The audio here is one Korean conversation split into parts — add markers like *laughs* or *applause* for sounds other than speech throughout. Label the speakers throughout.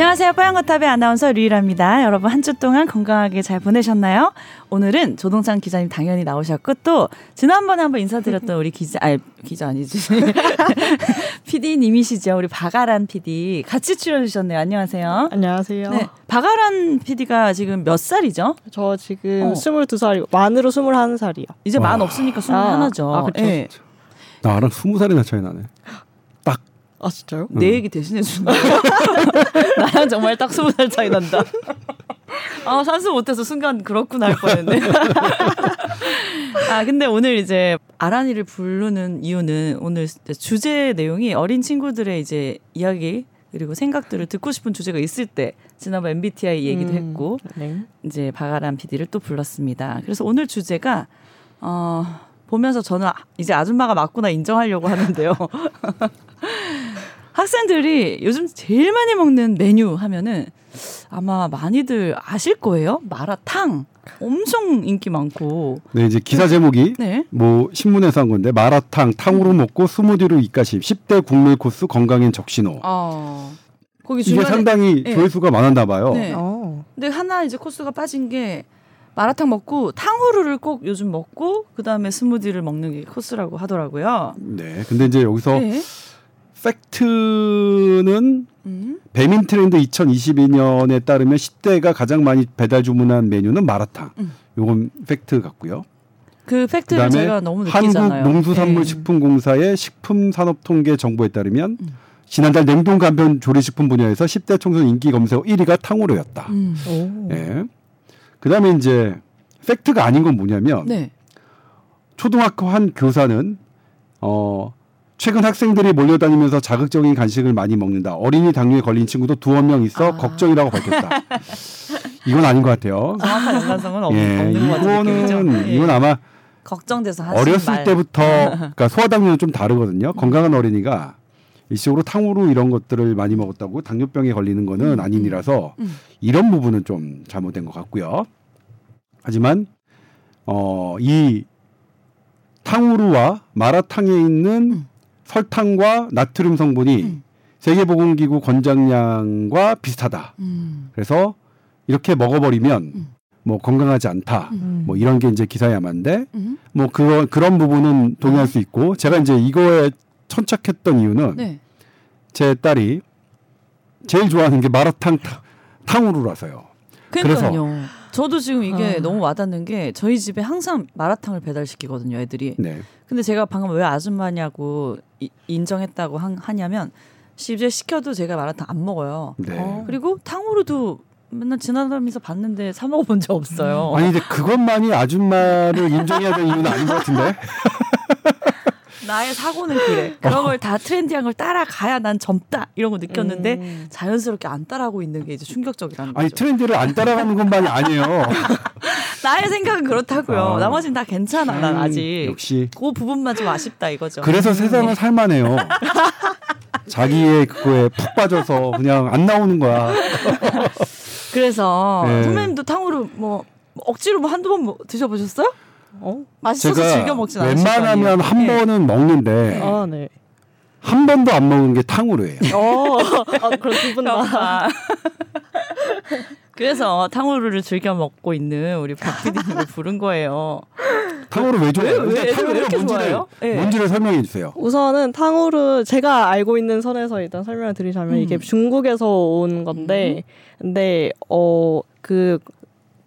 Speaker 1: 안녕하세요. 뽀얀거탑의 아나운서 류일합니다. 여러분 한 주 동안 건강하게 잘 보내셨나요? 오늘은 조동찬 기자님 당연히 나오셨고 또 지난번에 한번 인사드렸던 우리 기자 아니 기자 아니지 *laughs* PD님이시죠. 우리 박아란 PD 같이 출연해 주셨네요. 안녕하세요.
Speaker 2: 안녕하세요. 네,
Speaker 1: 박아란 PD가 지금 몇 살이죠?
Speaker 2: 저 지금 어. 22살이고 만으로 21살이요.
Speaker 1: 이제 만 없으니까 21죠. 아, 아, 그렇죠. 네.
Speaker 3: 나랑 20살이나 차이 나네.
Speaker 2: 아 진짜요?
Speaker 1: 내 얘기 대신해 주는 *laughs* 나랑 정말 딱 스무 살 차이 난다. 아 산수 못해서 순간 그렇구나 할 뻔했네. *laughs* 아 근데 오늘 이제 아란이를 부르는 이유는 오늘 주제 내용이 어린 친구들의 이제 이야기 그리고 생각들을 듣고 싶은 주제가 있을 때 지난번 MBTI 얘기도 음, 했고 네. 이제 박아란 PD를 또 불렀습니다. 그래서 오늘 주제가 어 보면서 저는 이제 아줌마가 맞구나 인정하려고 하는데요. *laughs* 학생들이 요즘 제일 많이 먹는 메뉴 하면은 아마 많이들 아실 거예요. 마라탕. 엄청 인기 많고.
Speaker 3: 네, 이제 기사 제목이 네. 뭐 신문에서 한 건데 마라탕 탕으로 음. 먹고 스무디로 입가심 10대 국룰 코스 건강엔 적신호. 어. 거기 중간에, 이게 상당히 네. 조회수가 많았나 봐요. 네.
Speaker 1: 어. 근데 하나 이제 코스가 빠진 게 마라탕 먹고 탕후루를 꼭 요즘 먹고 그다음에 스무디를 먹는 게 코스라고 하더라고요.
Speaker 3: 네. 근데 이제 여기서 네. 팩트는 음? 배민 트렌드 2022년에 따르면 10대가 가장 많이 배달 주문한 메뉴는 마라탕. 음. 요건 팩트 같고요.
Speaker 1: 그 팩트를 제가 너무 느끼잖아요.
Speaker 3: 한국 농수산물식품공사의 식품산업통계 정보에 따르면 음. 지난달 냉동 간편 조리식품 분야에서 10대 청소년 인기 검색 1위가 탕후루였다. 음. 예. 그다음에 이제 팩트가 아닌 건 뭐냐면 네. 초등학교 한 교사는 어 최근 학생들이 몰려다니면서 자극적인 간식을 많이 먹는다. 어린이 당뇨에 걸린 친구도 두어 명 있어 아. 걱정이라고 밝혔다. 이건 아닌 것 같아요.
Speaker 1: 정확한 연관성은 없,
Speaker 3: 예,
Speaker 1: 없는 것
Speaker 3: 같아요. 예. 이건 아마
Speaker 1: 걱정돼서
Speaker 3: 어렸을
Speaker 1: 말.
Speaker 3: 때부터 *laughs* 그러니까 소아당뇨는 좀 다르거든요. 건강한 어린이가 일시적으로 탕후루 이런 것들을 많이 먹었다고 당뇨병에 걸리는 거는 음, 아닌이라서 음, 음. 이런 부분은 좀 잘못된 것 같고요. 하지만 어, 이 탕후루와 마라탕에 있는 음. 설탕과 나트륨 성분이 음. 세계보건기구 권장량과 비슷하다. 음. 그래서 이렇게 먹어버리면 음. 뭐 건강하지 않다. 음. 뭐 이런 게 이제 기사에 아만데 음. 뭐 그런 그런 부분은 동의할 수 있고 제가 이제 이거에 천착했던 이유는 네. 제 딸이 제일 좋아하는 게 마라탕 탕후루라서요.
Speaker 1: 그러니까요. 그래서 저도 지금 이게 아. 너무 와닿는 게 저희 집에 항상 마라탕을 배달시키거든요, 애들이. 네. 근데 제가 방금 왜 아줌마냐고 이, 인정했다고 한, 하냐면 집에 시켜도 제가 마라탕 안 먹어요. 네. 어. 그리고 탕후루도 맨날 지나다니면서 봤는데 사 먹어본 적 없어요.
Speaker 3: 아니 근데 그것만이 아줌마를 인정해야 될 이유는 아닌 것 같은데. *laughs*
Speaker 1: 나의 사고는 그래. 그런 걸 다 트렌디한 걸 따라가야 난 젊다 이런 거 느꼈는데 음. 자연스럽게 안 따라하고 있는 게 이제 충격적이라는 거죠.
Speaker 3: 아니 트렌드를 안 따라가는 것만이 아니에요. *laughs*
Speaker 1: 나의 생각은 그렇다고요. 아. 나머지는 다 괜찮아. 난 음, 아직.
Speaker 3: 역시
Speaker 1: 그 부분만 좀 아쉽다 이거죠.
Speaker 3: 그래서 음. 세상은 살만해요. *laughs* 자기의 그거에 푹 빠져서 그냥 안 나오는 거야.
Speaker 1: 그래서 네. 선배님도 탕후루 뭐 억지로 뭐 한두 번 뭐 드셔보셨어요? 어? 맛있어서 즐겨 먹진
Speaker 3: 않으실 웬만하면 한 네. 번은 먹는데 아, 네. 한 번도 안 먹은 게 탕후루예요.
Speaker 2: 어, 아, 그럼 두분 다. *laughs*
Speaker 1: 그래서 탕후루를 즐겨 먹고 있는 우리 박 PD님을 부른 거예요.
Speaker 3: 탕후루 왜 좋아해요? 왜, 왜, 탕후루가 뭔지를, 좋아해요? 네. 뭔지를 설명해 주세요.
Speaker 2: 우선은 탕후루 제가 알고 있는 선에서 일단 설명을 드리자면 음. 이게 중국에서 온 건데 음. 근데 어 그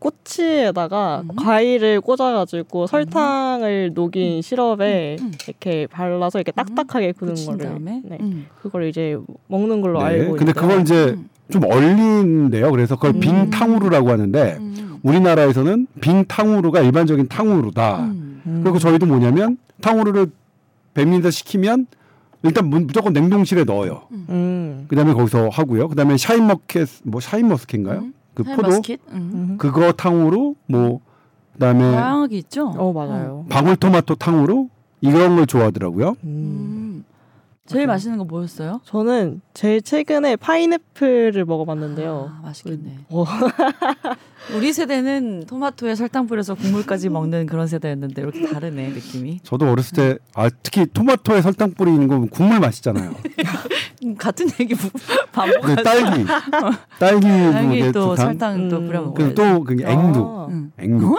Speaker 2: 꼬치에다가 음. 과일을 꽂아가지고 설탕을 녹인 음. 시럽에 음. 이렇게 발라서 이렇게 딱딱하게 구는 거를 네. 그걸 이제 먹는 걸로 네. 알고
Speaker 3: 근데 그걸 이제 좀 얼린데요. 그래서 그걸 빙 탕후루라고 하는데 우리나라에서는 빙 탕후루가 일반적인 탕후루다. 그리고 저희도 뭐냐면 탕후루를 배민에다 시키면 일단 무조건 냉동실에 넣어요. 음. 그다음에 거기서 하고요. 그다음에 샤인머켓 뭐 샤인머스켓인가요? 음. 그 포도 음. 그거 탕후루 뭐 그다음에
Speaker 1: 다양하게 있죠.
Speaker 2: 어 맞아요.
Speaker 3: 방울토마토 탕후루 이런 걸 좋아하더라고요. 음.
Speaker 1: 음. 제일 맛있는 거 뭐였어요?
Speaker 2: 저는 제일 최근에 파인애플을 먹어봤는데요.
Speaker 1: 아, 맛있겠네.
Speaker 2: 어. *laughs*
Speaker 1: 우리 세대는 토마토에 설탕 뿌려서 국물까지 먹는 그런 세대였는데 이렇게 다르네 느낌이.
Speaker 3: 저도 어렸을 때 아, 특히 토마토에 설탕 뿌리는 거 국물 맛있잖아요. *laughs*
Speaker 1: 음, 같은 얘기 부- 반복하는.
Speaker 3: 그 딸기, 딸기 *laughs*
Speaker 1: 딸기
Speaker 3: 뭐또탕
Speaker 1: 설탕 또
Speaker 2: 음.
Speaker 1: 뿌려 먹어요.
Speaker 3: 그또 그게 앵두,
Speaker 2: 아.
Speaker 1: 응.
Speaker 3: 앵두.
Speaker 1: 어?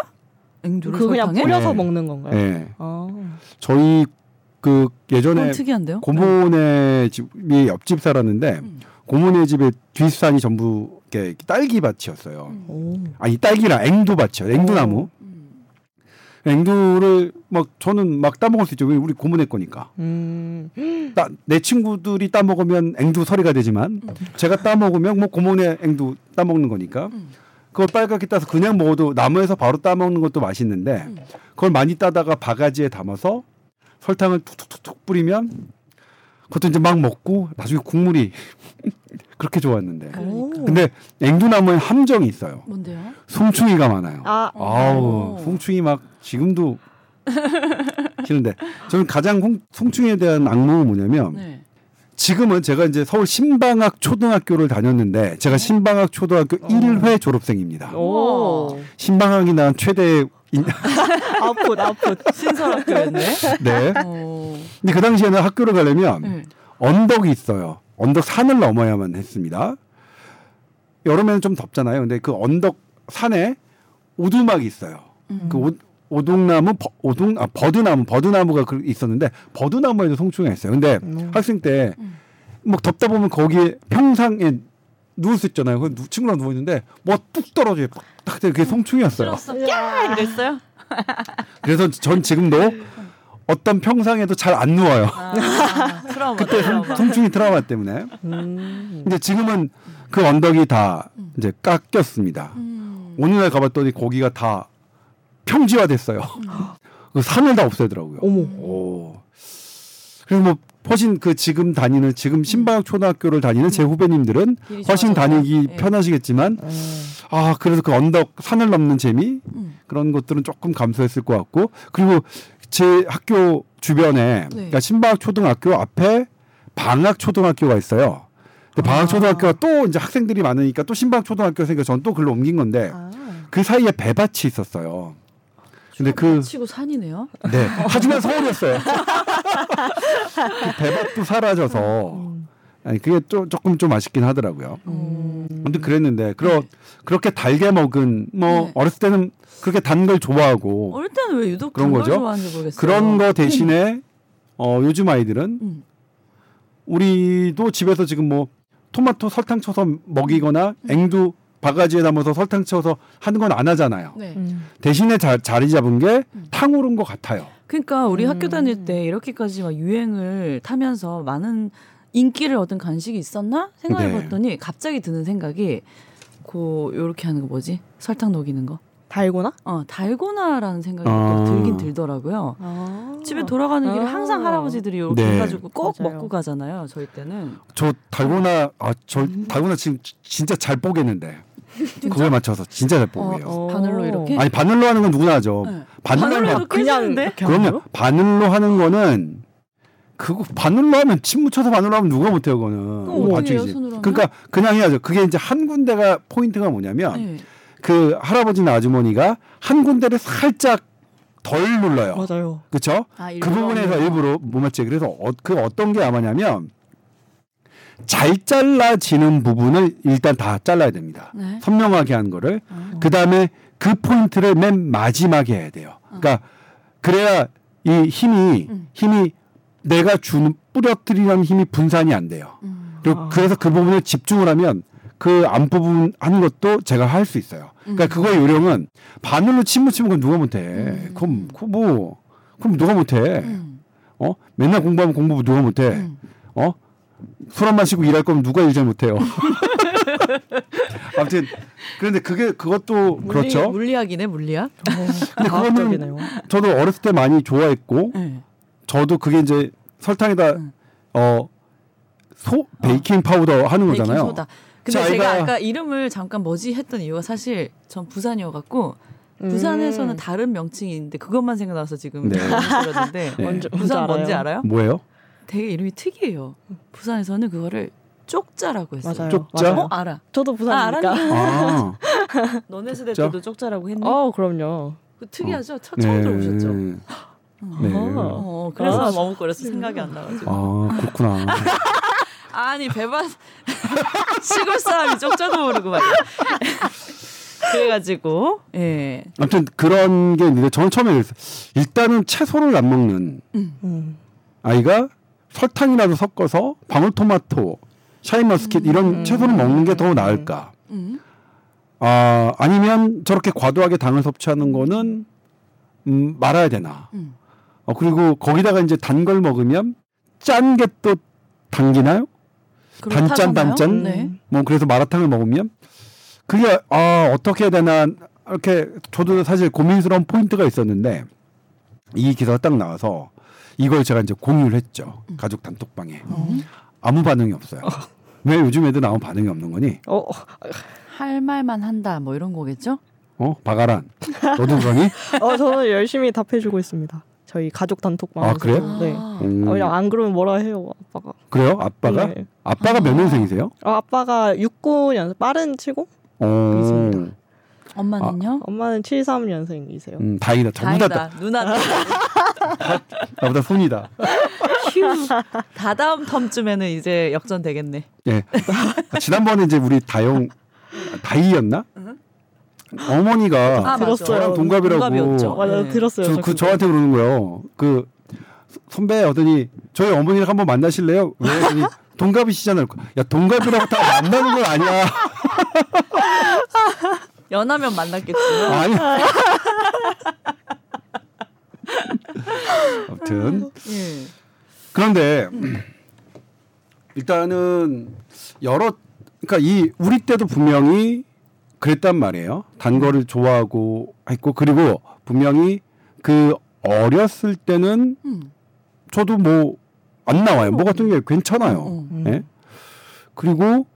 Speaker 1: 앵두를
Speaker 2: 그 그냥
Speaker 1: 설탕에?
Speaker 2: 뿌려서
Speaker 3: 네.
Speaker 2: 먹는 건가요?
Speaker 3: 예.
Speaker 2: 아.
Speaker 3: 저희 그 예전에? 고모네 집이 옆집 살았는데
Speaker 1: 음.
Speaker 3: 고모네 집의 뒷산이 전부 이렇게 딸기 밭이었어요.
Speaker 1: 음.
Speaker 2: 오.
Speaker 3: 아니 딸기랑 앵두 밭이요. 앵두 나무.
Speaker 1: 음.
Speaker 3: 앵두를 막 저는 막 따먹을 수 있죠. 왜 우리 고모네 거니까.
Speaker 2: 음.
Speaker 3: 따, 내 친구들이 따먹으면 앵두 서리가 되지만 제가 따먹으면 뭐 고모네 앵두 따먹는 거니까
Speaker 1: 음.
Speaker 3: 그걸 빨갛게 따서 그냥 먹어도 나무에서 바로 따먹는 것도 맛있는데
Speaker 1: 음.
Speaker 3: 그걸 많이 따다가 바가지에 담아서 설탕을 툭툭툭툭 뿌리면 그것도 이제 막 먹고 나중에 국물이 *laughs* 그렇게 좋았는데
Speaker 1: 그러니까.
Speaker 3: 근데 앵두나무에 함정이 있어요.
Speaker 1: 뭔데요?
Speaker 3: 송충이가 많아요.
Speaker 2: 아.
Speaker 3: 아우
Speaker 1: 어.
Speaker 3: 송충이 막 지금도 *laughs* 싫은데 저는 가장 홍- 송충이에 대한 악몽은 뭐냐면
Speaker 1: 네.
Speaker 3: 지금은 제가 이제 서울 신방학 초등학교를 다녔는데 제가 신방학 초등학교
Speaker 2: 어.
Speaker 3: 1회 졸업생입니다.
Speaker 2: 오.
Speaker 3: 신방학이 난 최대 인... *laughs*
Speaker 2: 아웃풋 아웃풋.
Speaker 1: 신설학교였네.
Speaker 3: 네.
Speaker 1: 어.
Speaker 3: 근데 그 당시에는 학교를 가려면
Speaker 1: 네.
Speaker 3: 언덕이 있어요. 언덕 산을 넘어야만 했습니다. 여름에는 좀 덥잖아요. 근데 그 언덕 산에 오두막이 있어요.
Speaker 1: 음.
Speaker 3: 그 오, 오동나무, 버, 오동, 아, 버드나무, 버드나무가 그- 있었는데 버드나무에도 송충이가 있어요. 근데
Speaker 2: 음.
Speaker 3: 학생 때
Speaker 1: 음.
Speaker 3: 뭐 덥다 보면 거기에 평상에 누울 수 있잖아요. 그 누- 친구랑 누워 있는데 뭐뚝 떨어져요. 딱 그게 송충이었어요.
Speaker 1: 야 이랬어요? *laughs*
Speaker 3: 그래서 전 지금도 어떤 평상에도 잘 안 누워요.
Speaker 1: 아, 트라우마.
Speaker 3: 그때 송-
Speaker 1: 트라우마.
Speaker 3: 송충이 트라우마 때문에.
Speaker 2: 음.
Speaker 3: 근데 지금은 그 언덕이 다 이제 깎였습니다.
Speaker 1: 음.
Speaker 3: 어느 날 가봤더니 거기가 다 평지화됐어요. 그 산을 다 없애더라고요.
Speaker 2: 어머.
Speaker 3: 오. 그래서 뭐 훨씬 그 지금 다니는 지금 신방학 초등학교를 다니는 제 후배님들은
Speaker 1: 길이
Speaker 3: 훨씬. 다니기
Speaker 1: 예.
Speaker 3: 편하시겠지만
Speaker 2: 음.
Speaker 3: 아 그래서 그 언덕 산을 넘는 재미
Speaker 1: 음.
Speaker 3: 그런 것들은 조금 감소했을 것 같고 그리고 제 학교 주변에 그러니까 신방학 초등학교 앞에 방학 초등학교가 있어요. 근데 방학
Speaker 1: 아.
Speaker 3: 초등학교가 또 이제 학생들이 많으니까 또 신방학 초등학교 생겨 저는 또 글로 옮긴 건데
Speaker 2: 아.
Speaker 3: 그 사이에 배밭이 있었어요. 근데 그
Speaker 1: 치고 산이네요.
Speaker 3: 네. *laughs* 하지만 서울이었어요. *laughs* 그 배밭도 사라져서 아니 그게 좀 조금 좀 아쉽긴 하더라고요.
Speaker 2: 음.
Speaker 3: 근데 그랬는데 그러 그렇게 달게 먹은 뭐
Speaker 1: 네.
Speaker 3: 어렸을 때는 그렇게 단 걸 좋아하고
Speaker 1: 어릴 때는 왜 유독
Speaker 3: 그런 거죠?
Speaker 1: 좋아하는지 모르겠어요.
Speaker 3: 그런 거 대신에 어 요즘 아이들은
Speaker 1: 음.
Speaker 3: 우리도 집에서 지금 뭐 토마토 설탕 쳐서 먹이거나
Speaker 1: 음.
Speaker 3: 앵두 바가지에 담아서 설탕 쳐서 하는 건 안 하잖아요.
Speaker 1: 네.
Speaker 2: 음.
Speaker 3: 대신에 자, 자리 잡은 게
Speaker 1: 음.
Speaker 3: 탕후루인 것 같아요.
Speaker 1: 그러니까 우리
Speaker 2: 음.
Speaker 1: 학교 다닐 때 이렇게까지 막 유행을 타면서 많은 인기를 얻은 간식이 있었나 생각해봤더니
Speaker 3: 네.
Speaker 1: 갑자기 드는 생각이 그 요렇게 하는 거 뭐지 설탕 녹이는 거.
Speaker 2: 달고나?
Speaker 1: 어 달고나라는 생각이
Speaker 3: 아.
Speaker 1: 들긴 들더라고요.
Speaker 2: 아.
Speaker 1: 집에 돌아가는 길에
Speaker 2: 아.
Speaker 1: 항상 할아버지들이 이렇게
Speaker 3: 네.
Speaker 1: 해가지고 꼭
Speaker 2: 맞아요.
Speaker 1: 먹고 가잖아요. 저희 때는.
Speaker 3: 저 달고나 아저 달고나 지금 지- 진짜 잘 뽀겠는데 그거에 맞춰서 진짜 잘 뽀개요.
Speaker 1: 어, 바늘로 이렇게.
Speaker 3: 아니 바늘로 하는 건 누구나 하죠.
Speaker 1: 네.
Speaker 3: 바늘로
Speaker 1: 바늘로?
Speaker 2: 이렇게
Speaker 3: 그럼요. 바늘로 하는 거는 그거 바늘로 하면 침 묻혀서 바늘로 하면 누가 못해요 그거는.
Speaker 1: 하면?
Speaker 3: 그러니까 그냥 해야죠. 그게 이제 한 군데가 포인트가 뭐냐면
Speaker 1: 네.
Speaker 3: 그 할아버지나 아주머니가 한 군데를 살짝 덜 눌러요.
Speaker 2: 맞아요.
Speaker 3: 그렇죠?
Speaker 1: 아,
Speaker 3: 그 부분에서. 일부러 못 맞지. 그래서 어, 그 어떤 게 아마냐면 잘 잘라지는 부분을 일단 다 잘라야 됩니다.
Speaker 1: 네.
Speaker 3: 선명하게 한 거를
Speaker 1: 아.
Speaker 3: 그 다음에 그 포인트를 맨 마지막에 해야 돼요. 그러니까 그래야 이 힘이
Speaker 1: 음.
Speaker 3: 힘이 내가 주는 뿌려뜨리는 힘이 분산이 안 돼요.
Speaker 1: 음.
Speaker 3: 그리고
Speaker 2: 아.
Speaker 3: 그래서 그 부분을 집중을 하면 그 앞부분 하는 것도 제가 할 수 있어요. 그러니까
Speaker 1: 음.
Speaker 3: 그거의 요령은 바늘로 침 묻히면 그건 누가 못해.
Speaker 1: 음.
Speaker 3: 그럼 그거 뭐 그럼 누가 못해.
Speaker 1: 음.
Speaker 3: 어 맨날 공부하면 공부 누가 못해.
Speaker 1: 음.
Speaker 3: 어? 술한 마시고 일할 거면 누가 일 잘 못해요. *laughs* 아무튼 그런데 그게 그것도
Speaker 1: 물리,
Speaker 3: 그렇죠.
Speaker 1: 물리학이네 물리학.
Speaker 3: 근데
Speaker 2: 과학적이네요.
Speaker 3: 저도 어렸을 때 많이 좋아했고
Speaker 1: 네.
Speaker 3: 저도 그게 이제 설탕에다
Speaker 1: 음.
Speaker 3: 어소 베이킹 파우더 하는 거잖아요.
Speaker 1: 베이킹소다. 근데
Speaker 3: 자,
Speaker 1: 제가
Speaker 3: 아이가-
Speaker 1: 아까 이름을 잠깐 뭐지 했던 이유가 사실 전 부산이어 갖고 부산에서는
Speaker 2: 음.
Speaker 1: 다른 명칭이 있는데 그것만 생각나서 지금
Speaker 3: 네. *laughs*
Speaker 1: 들었는데
Speaker 3: 네.
Speaker 2: 뭔지-
Speaker 1: 부산
Speaker 2: 뭔지? 알아요?
Speaker 3: 뭐예요?
Speaker 1: 되게 이름이 특이해요. 부산에서는 그거를 쪽자라고 했어요.
Speaker 2: 맞아요.
Speaker 3: 쪽자?
Speaker 2: 맞아요.
Speaker 1: 어 알아.
Speaker 2: 저도 부산이니까.
Speaker 1: 아?
Speaker 3: 아, *laughs*
Speaker 1: 너네 세대? 때도 쪽자라고 했니?
Speaker 2: 어, 그럼요.
Speaker 1: 그 특이하죠. 첫 처음 들어보셨죠?
Speaker 3: 네. 네.
Speaker 1: 어, 그래서
Speaker 2: 아.
Speaker 1: 머뭇거려서 생각이 안 나가지고.
Speaker 3: 아, 그렇구나. *laughs*
Speaker 1: 아니 배반 *laughs* 시골 사람이 쪽자도 모르고 말이야. 그래가지고 예.
Speaker 3: 아무튼 그런 게 있는데 저는 처음에 그랬어요. 일단은 채소를 안 먹는
Speaker 2: 음.
Speaker 3: 아이가 설탕이라도 섞어서 방울토마토, 샤인머스켓 이런
Speaker 2: 음.
Speaker 3: 채소를 먹는 게 더 나을까?
Speaker 1: 음.
Speaker 3: 아 아니면 저렇게 과도하게 당을 섭취하는 거는 음, 말아야 되나?
Speaker 1: 음.
Speaker 3: 어, 그리고 거기다가 이제 단 걸 먹으면 짠 게 또 당기나요? 단짠 단짠.
Speaker 1: 네.
Speaker 3: 뭐 그래서 마라탕을 먹으면 그게 아 어떻게 해야 되나 이렇게 저도 사실 고민스러운 포인트가 있었는데 이 기사가 딱 나와서 이걸 제가 이제 공유를 했죠 가족 단톡방에
Speaker 1: 음.
Speaker 3: 아무 반응이 없어요. 왜 요즘 애들 아무 반응이 없는 거니?
Speaker 2: 어,
Speaker 1: 할 말만 한다 뭐 이런 거겠죠?
Speaker 3: 어 박아란 너도 그러니?
Speaker 2: 어, 저는 열심히 답해주고 있습니다. 저희 가족 단톡방에서.
Speaker 3: 아, 그래요?
Speaker 2: 네.
Speaker 1: 아.
Speaker 3: 음,
Speaker 2: 어, 그냥 안 그러면 뭐라 해요, 아빠가.
Speaker 3: 그래요? 아빠가
Speaker 2: 네.
Speaker 3: 아빠가 몇
Speaker 1: 아.
Speaker 3: 년생이세요?
Speaker 2: 어, 아빠가 69년, 빠른 치고,
Speaker 3: 어,
Speaker 2: 있습니다.
Speaker 1: 엄마는요?
Speaker 2: 엄마는 73년생이세요.
Speaker 3: 음, 다행이다. 전부 다
Speaker 1: 다행이다. 누나
Speaker 3: 나보다 *laughs* 손이다.
Speaker 1: 휴. 다다음 텀쯤에는 이제 역전 되겠네.
Speaker 3: 예. 지난번에 이제 우리 다영 다이였나? 어머니가
Speaker 1: 아,
Speaker 2: 들었어요.
Speaker 3: 동갑이라고.
Speaker 1: 동갑이었죠.
Speaker 2: 맞아,
Speaker 1: 네.
Speaker 2: 들었어요.
Speaker 3: 저,
Speaker 2: 저
Speaker 3: 그. 저한테 그러는 거예요. 그 선배 하더니 저희 어머니를 한번 만나실래요? 왜? *laughs* 동갑이시잖아요. 야 동갑이라고 다 만나는 건 아니야. *laughs*
Speaker 1: 연하면 만났겠지.
Speaker 3: 아니. *laughs* 아무튼
Speaker 1: 예.
Speaker 3: 그런데 일단은 여러 그러니까 이 우리 때도 분명히 그랬단 말이에요. 단 거를 좋아하고 했고 그리고 분명히 그 어렸을 때는
Speaker 1: 음.
Speaker 3: 저도 뭐 안 나와요. 뭐 같은 게 괜찮아요.
Speaker 1: 어.
Speaker 2: 음.
Speaker 3: 예? 그리고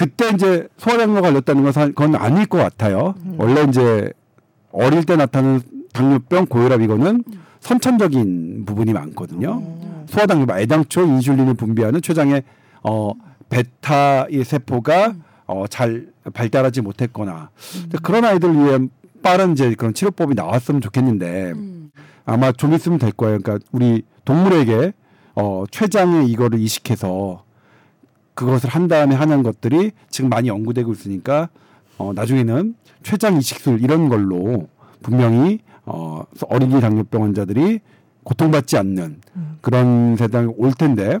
Speaker 3: 그때 이제 소화장로 걸렸다는 것은 그건 아닐 것 같아요. 원래 이제 어릴 때 나타나는 당뇨병, 고혈압 이거는 선천적인 부분이 많거든요.
Speaker 2: 음.
Speaker 3: 소화당뇨, 애당초 인슐린을 분비하는 췌장의 어 베타의 세포가 어잘 발달하지 못했거나 근데 그런 아이들 위해 빠른 이제 그런 치료법이 나왔으면 좋겠는데
Speaker 1: 음.
Speaker 3: 아마 좀 있으면 될 거예요. 그러니까 우리 동물에게 어 췌장에 이거를 이식해서 그것을 한 다음에 하는 것들이 지금 많이 연구되고 있으니까 어 나중에는 췌장 이식술 이런 걸로 분명히 어 어린이 당뇨병 환자들이 고통받지 않는 그런 세상이 올 텐데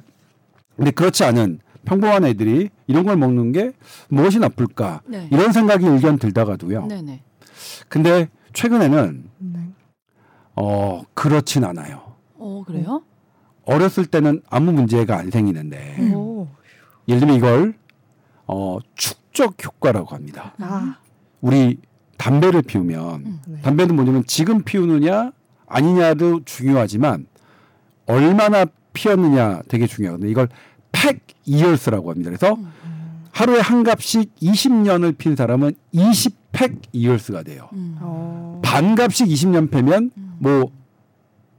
Speaker 3: 근데 그렇지 않은 평범한 애들이 이런 걸 먹는 게 무엇이 나쁠까
Speaker 1: 네.
Speaker 3: 이런 생각이 의견 들다가도요.
Speaker 1: 네네.
Speaker 3: 근데 최근에는
Speaker 2: 네.
Speaker 3: 어 그렇진 않아요.
Speaker 1: 어 그래요?
Speaker 3: 어렸을 때는 아무 문제가 안 생기는데
Speaker 2: 오.
Speaker 3: 예를 들면 이걸 어 축적 효과라고 합니다.
Speaker 2: 아,
Speaker 3: 우리 담배를 피우면
Speaker 1: 음.
Speaker 2: 네.
Speaker 3: 담배는 뭐냐면 지금 피우느냐 아니냐도 중요하지만 얼마나 피웠느냐 되게 중요하거든요. 이걸 팩 이열스라고 합니다. 그래서 하루에 한 값씩 20년을 핀 사람은 20팩 이열스가 돼요.
Speaker 1: 음.
Speaker 2: 어.
Speaker 3: 반값씩 20년 패면 뭐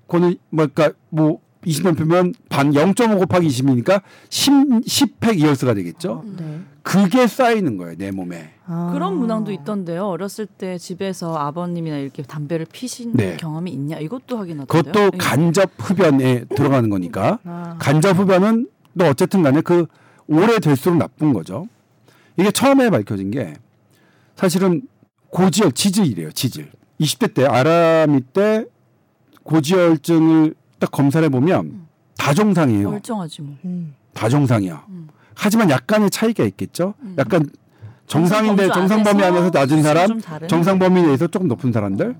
Speaker 3: 그거는 뭐랄까 뭐 20년 패면 반 0.5 곱하기 20이니까 10, 10팩 이열스가 되겠죠.
Speaker 2: 네.
Speaker 3: 그게 쌓이는 거예요 내 몸에.
Speaker 2: 아.
Speaker 1: 그런 문항도 있던데요. 어렸을 때 집에서 아버님이나 이렇게 담배를 피신
Speaker 3: 네.
Speaker 1: 경험이 있냐 이것도 확인하던데요.
Speaker 3: 그것도
Speaker 1: 예.
Speaker 3: 간접 흡연에 들어가는 거니까
Speaker 2: 아.
Speaker 3: 간접 흡연은 또 어쨌든 간에 그 오래 될수록 나쁜 거죠. 이게 처음에 밝혀진 게 사실은 고지혈 지질이래요. 지질. 20대 때 아람이 때 고지혈증을 딱 검사를 해 보면 다 정상이에요.
Speaker 1: 멀쩡하지 뭐.
Speaker 2: 음.
Speaker 3: 다 정상이야.
Speaker 1: 음.
Speaker 3: 하지만 약간의 차이가 있겠죠.
Speaker 1: 음.
Speaker 3: 약간 정상인데 정상 범위
Speaker 1: 안에서
Speaker 3: 낮은
Speaker 1: 좀
Speaker 3: 사람? 정상 범위 내에서 조금 높은 사람들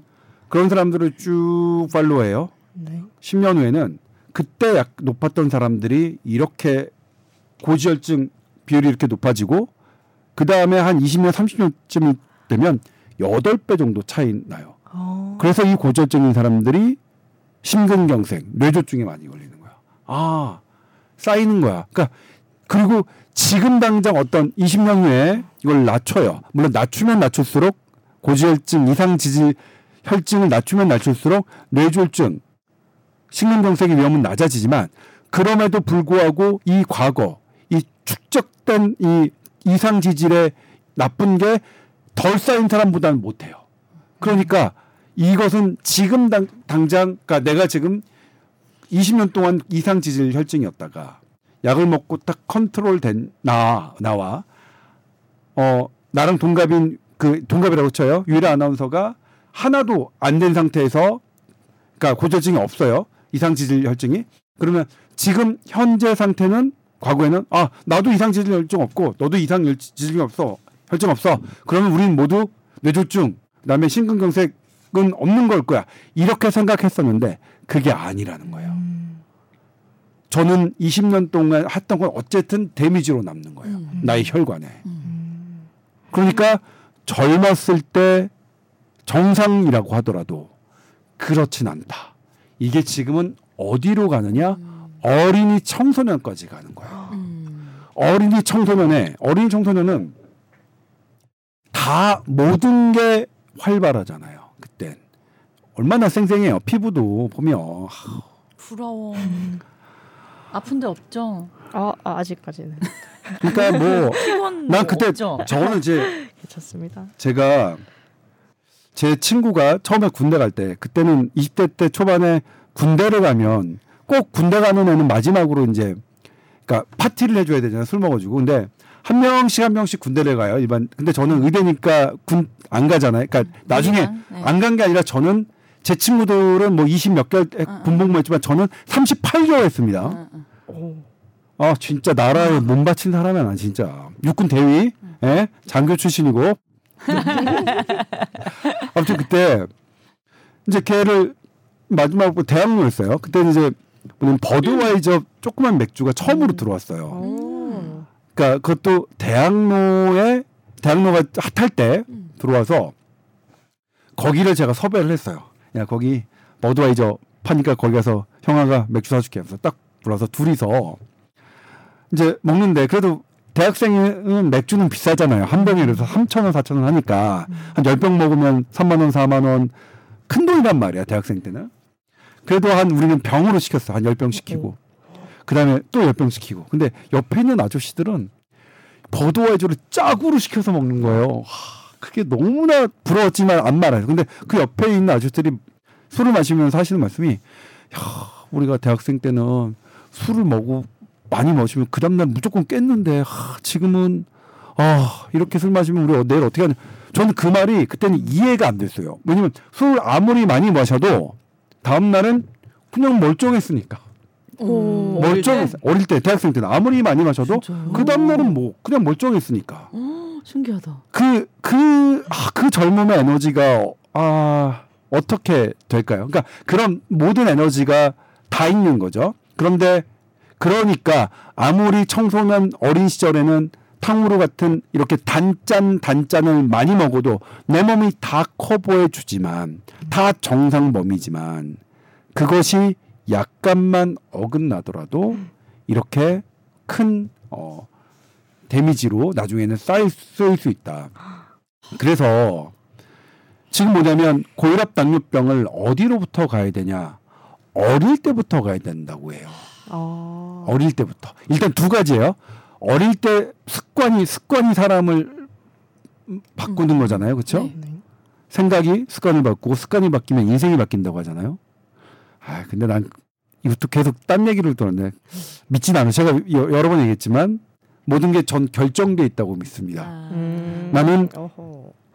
Speaker 3: 그런 사람들을 쭉 팔로우해요.
Speaker 2: 네.
Speaker 3: 10년 후에는 그때 약 높았던 사람들이 이렇게 고지혈증 비율이 이렇게 높아지고 그 다음에 한 20년, 30년쯤 되면 8배 정도 차이 나요.
Speaker 2: 어.
Speaker 3: 그래서 이 고지혈증인 사람들이 심근경색, 뇌졸중에 많이 걸리는 거야. 아, 쌓이는 거야. 그러니까 그리고 지금 당장 어떤 20년 후에 이걸 낮춰요. 물론 낮추면 낮출수록 고지혈증, 이상 지질 혈증을 낮추면 낮출수록 뇌졸중, 심근경색의 위험은 낮아지지만 그럼에도 불구하고 이 과거 이 축적된 이 이상 지질의 나쁜 게 덜 쌓인 사람보다는 못해요. 그러니까 이것은 지금 당, 당장 그러니까 내가 지금 20년 동안 이상 지질 혈증이었다가 약을 먹고 딱 컨트롤 된 나 나와. 어 나랑 동갑인 그 동갑이라고 쳐요. 유일한 아나운서가 하나도 안 된 상태에서 그러니까 고혈증이 없어요. 이상 지질 혈증이. 그러면 지금 현재 상태는 과거에는 아 나도 이상 지질 혈증 없고 너도 이상 혈- 지질이 없어. 혈증 없어. 그러면 우리는 모두 뇌졸중 그다음에 심근경색 은 없는 걸 거야 이렇게 생각했었는데 그게 아니라는 거예요. 저는 20년 동안 했던 건 어쨌든 데미지로 남는 거예요. 나의 혈관에. 그러니까 젊었을 때 정상이라고 하더라도 그렇진 않다. 이게 지금은 어디로 가느냐? 어린이 청소년까지 가는 거예요. 어린이 청소년에 어린이 청소년은 다 모든 게 활발하잖아요. 얼마나 쌩쌩해요. 피부도 보면 하,
Speaker 1: 부러워. 아픈데 없죠.
Speaker 2: 아, 아 아 직까지는
Speaker 3: 그러니까 뭐 *laughs*
Speaker 1: 피곤
Speaker 3: 난 그때
Speaker 1: 없죠.
Speaker 3: 저는 이제 *laughs*
Speaker 2: 괜찮습니다.
Speaker 3: 제가 제 친구가 처음에 군대 갈 때 그때는 20대 때 초반에 군대를 가면 꼭 군대 가는 애는 마지막으로 이제 그러니까 파티를 해줘야 되잖아요 술 먹어주고 근데 한 명씩 한 명씩 군대를 가요 일반 근데 저는 의대니까 군 안 가잖아요 그러니까 나중에
Speaker 1: 네.
Speaker 3: 안간 게 아니라 저는 제 친구들은 뭐 20 몇 개월 군복무 했지만 저는 38개월 했습니다. 아 진짜 나라에 몸 바친 사람이야 나 진짜. 육군 대위 예? 장교 출신이고. *laughs* 아무튼 그때 이제 걔를 마지막으로 대학로였어요. 그때는 이제 버드와이저 조그만 맥주가 처음으로 들어왔어요.
Speaker 2: 오.
Speaker 3: 그러니까 그것도 대학로에 대학로가 핫할 때 들어와서 거기를 제가 섭외를 했어요. 야 거기 버드와이저 파니까 거기 가서 형아가 맥주 사줄게 하면서 딱 불러서 둘이서 이제 먹는데 그래도 대학생은 맥주는 비싸잖아요. 한 병에 그래서 3천 원, 4천 원 하니까 한 10병 먹으면 3만 원, 4만 원. 큰 돈이란 말이야, 대학생 때는. 그래도 한 우리는 병으로 시켰어. 한 10병 시키고. 그다음에 또 10병 시키고. 근데 옆에 있는 아저씨들은 버드와이저를 짝으로 시켜서 먹는 거예요. 하, 그게 너무나 부러웠지만 안 말아요. 근데 그 옆에 있는 아저씨들이 술을 마시면서 하시는 말씀이 야, 우리가 대학생 때는 술을 먹고 많이 마시면 그 다음날 무조건 깼는데 하, 지금은 아 이렇게 술 마시면 우리 내일 어떻게 하냐 저는 그 말이 그때는 이해가 안 됐어요 왜냐면 술 아무리 많이 마셔도 다음날은 그냥 멀쩡했으니까
Speaker 2: 오.
Speaker 3: 멀쩡했어 어릴 때 대학생 때는 아무리 많이 마셔도? 그 다음날은 뭐 그냥 멀쩡했으니까
Speaker 1: 어, 신기하다.
Speaker 3: 그, 그, 아, 그 젊음의 에너지가, 아, 어떻게 될까요? 그러니까 그런 모든 에너지가 다 있는 거죠. 그런데, 그러니까 아무리 청소년 어린 시절에는 탕후루 같은 이렇게 단짠, 단짠을 많이 먹어도 내 몸이 다 커버해 주지만, 다 정상 범위지만, 그것이 약간만 어긋나더라도 이렇게 큰, 어, 데미지로 나중에는 쌓일 쓰일 수 있다. 그래서 지금 뭐냐면 고혈압 당뇨병을 어디로부터 가야 되냐? 어릴 때부터 가야 된다고 해요.
Speaker 2: 아.
Speaker 3: 어릴 때부터. 일단 두 가지예요. 어릴 때 습관이 습관이 사람을 바꾸는 거잖아요. 그렇죠?
Speaker 1: 네.
Speaker 2: 네.
Speaker 3: 생각이 습관을 바꾸고 습관이 바뀌면 인생이 바뀐다고 하잖아요. 아, 근데 난 이것도 계속 딴 얘기를 들었는데 믿진 않아요. 제가 여- 여러 번 얘기했지만 모든 게 전 결정돼 있다고 믿습니다.
Speaker 1: 아,
Speaker 2: 음.
Speaker 3: 나는.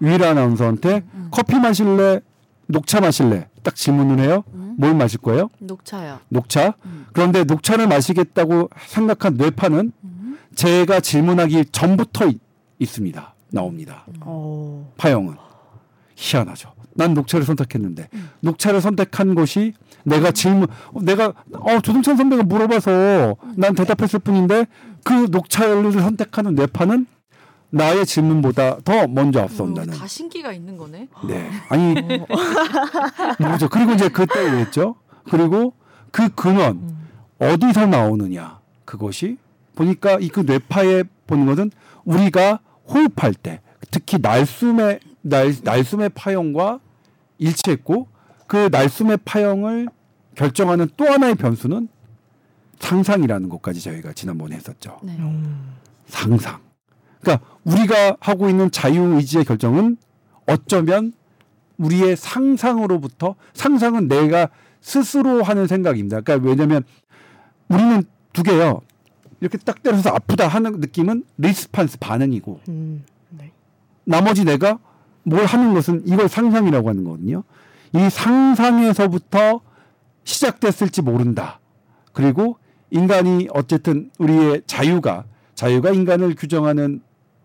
Speaker 3: 유일한 아나운서한테
Speaker 1: 음.
Speaker 3: 커피 마실래? 녹차 마실래? 딱 질문을 해요.
Speaker 1: 음.
Speaker 3: 뭘 마실 거예요?
Speaker 1: 녹차요.
Speaker 3: 녹차.
Speaker 1: 음.
Speaker 3: 그런데 녹차를 마시겠다고 생각한 뇌파는
Speaker 1: 음.
Speaker 3: 제가 질문하기 전부터 있, 있습니다. 나옵니다.
Speaker 2: 어.
Speaker 3: 파형은 희한하죠. 난 녹차를 선택했는데
Speaker 1: 음.
Speaker 3: 녹차를 선택한 것이 내가 질문 어, 내가 어 조동찬 선배가 물어봐서 난 대답했을 뿐인데 그 녹차를 선택하는 뇌파는 나의 질문보다 더 먼저 앞선다는.
Speaker 1: 다 신기가 있는 거네.
Speaker 3: 네. 아니 모르죠. 그리고 이제 그때 왜했죠 그리고 그 근원 어디서 나오느냐 그것이 보니까 이 그 뇌파에 보는 것은 우리가 호흡할 때 특히 날숨의 날, 날숨의 파형과 일치했고 그 날숨의 파형을 결정하는 또 하나의 변수는 상상이라는 것까지 저희가 지난번에 했었죠.
Speaker 1: 네.
Speaker 2: 음.
Speaker 3: 상상. 그러니까 우리가 하고 있는 자유의지의 결정은 어쩌면 우리의 상상으로부터 상상은 내가 스스로 하는 생각입니다. 그러니까 왜냐면 우리는 두 개요. 이렇게 딱 때려서 아프다 하는 느낌은 리스판스 반응이고
Speaker 2: 음. 네.
Speaker 3: 나머지 내가 뭘 하는 것은 이걸 상상이라고 하는 거거든요. 이 상상에서부터 시작됐을지 모른다. 그리고 인간이 어쨌든 우리의 자유가 자유가 인간을 규정하는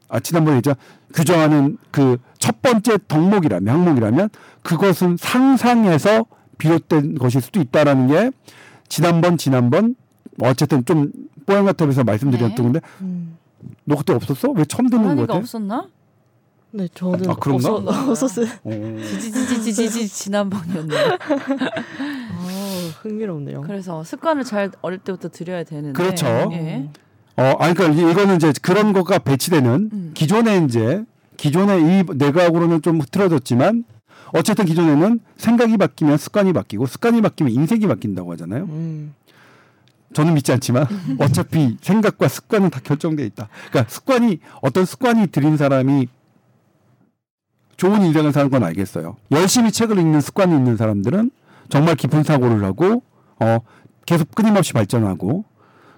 Speaker 3: 아 지난번에 했죠 규정하는 그 첫 번째 덕목이라면 항목이라면 그것은 상상에서 비롯된 것일 수도 있다라는 게 지난번 지난번 어쨌든 좀 뽀얀 같아서 말씀드렸던
Speaker 1: 네.
Speaker 3: 건데
Speaker 2: 음.
Speaker 3: 너 그때 없었어? 왜 처음 듣는 거
Speaker 1: 하니까
Speaker 3: 같아?
Speaker 1: 없었나?
Speaker 2: 네, 저는
Speaker 3: 아, 그런가?
Speaker 2: 없었, 없었어요.
Speaker 3: 어.
Speaker 1: 지지지지지지 지난번이었네.
Speaker 2: 아, *laughs* 흥미롭네요.
Speaker 1: 그래서 습관을 잘 어릴 때부터 들여야 되는데.
Speaker 3: 그렇죠.
Speaker 1: 예.
Speaker 3: 어, 아니, 그러니까 이거는 이제 그런 거가 배치되는
Speaker 1: 음.
Speaker 3: 기존에 이제 기존에 이 내각으로는 좀 흐트러졌지만 어쨌든 기존에는 생각이 바뀌면 습관이 바뀌고 습관이 바뀌면 인생이 바뀐다고 하잖아요.
Speaker 2: 음.
Speaker 3: 저는 믿지 않지만 *laughs* 어차피 생각과 습관은 다 결정돼 있다. 그러니까 습관이 어떤 습관이 들인 사람이 좋은 인생을 사는 건 알겠어요. 열심히 책을 읽는 습관이 있는 사람들은 정말 깊은 사고를 하고 어 계속 끊임없이 발전하고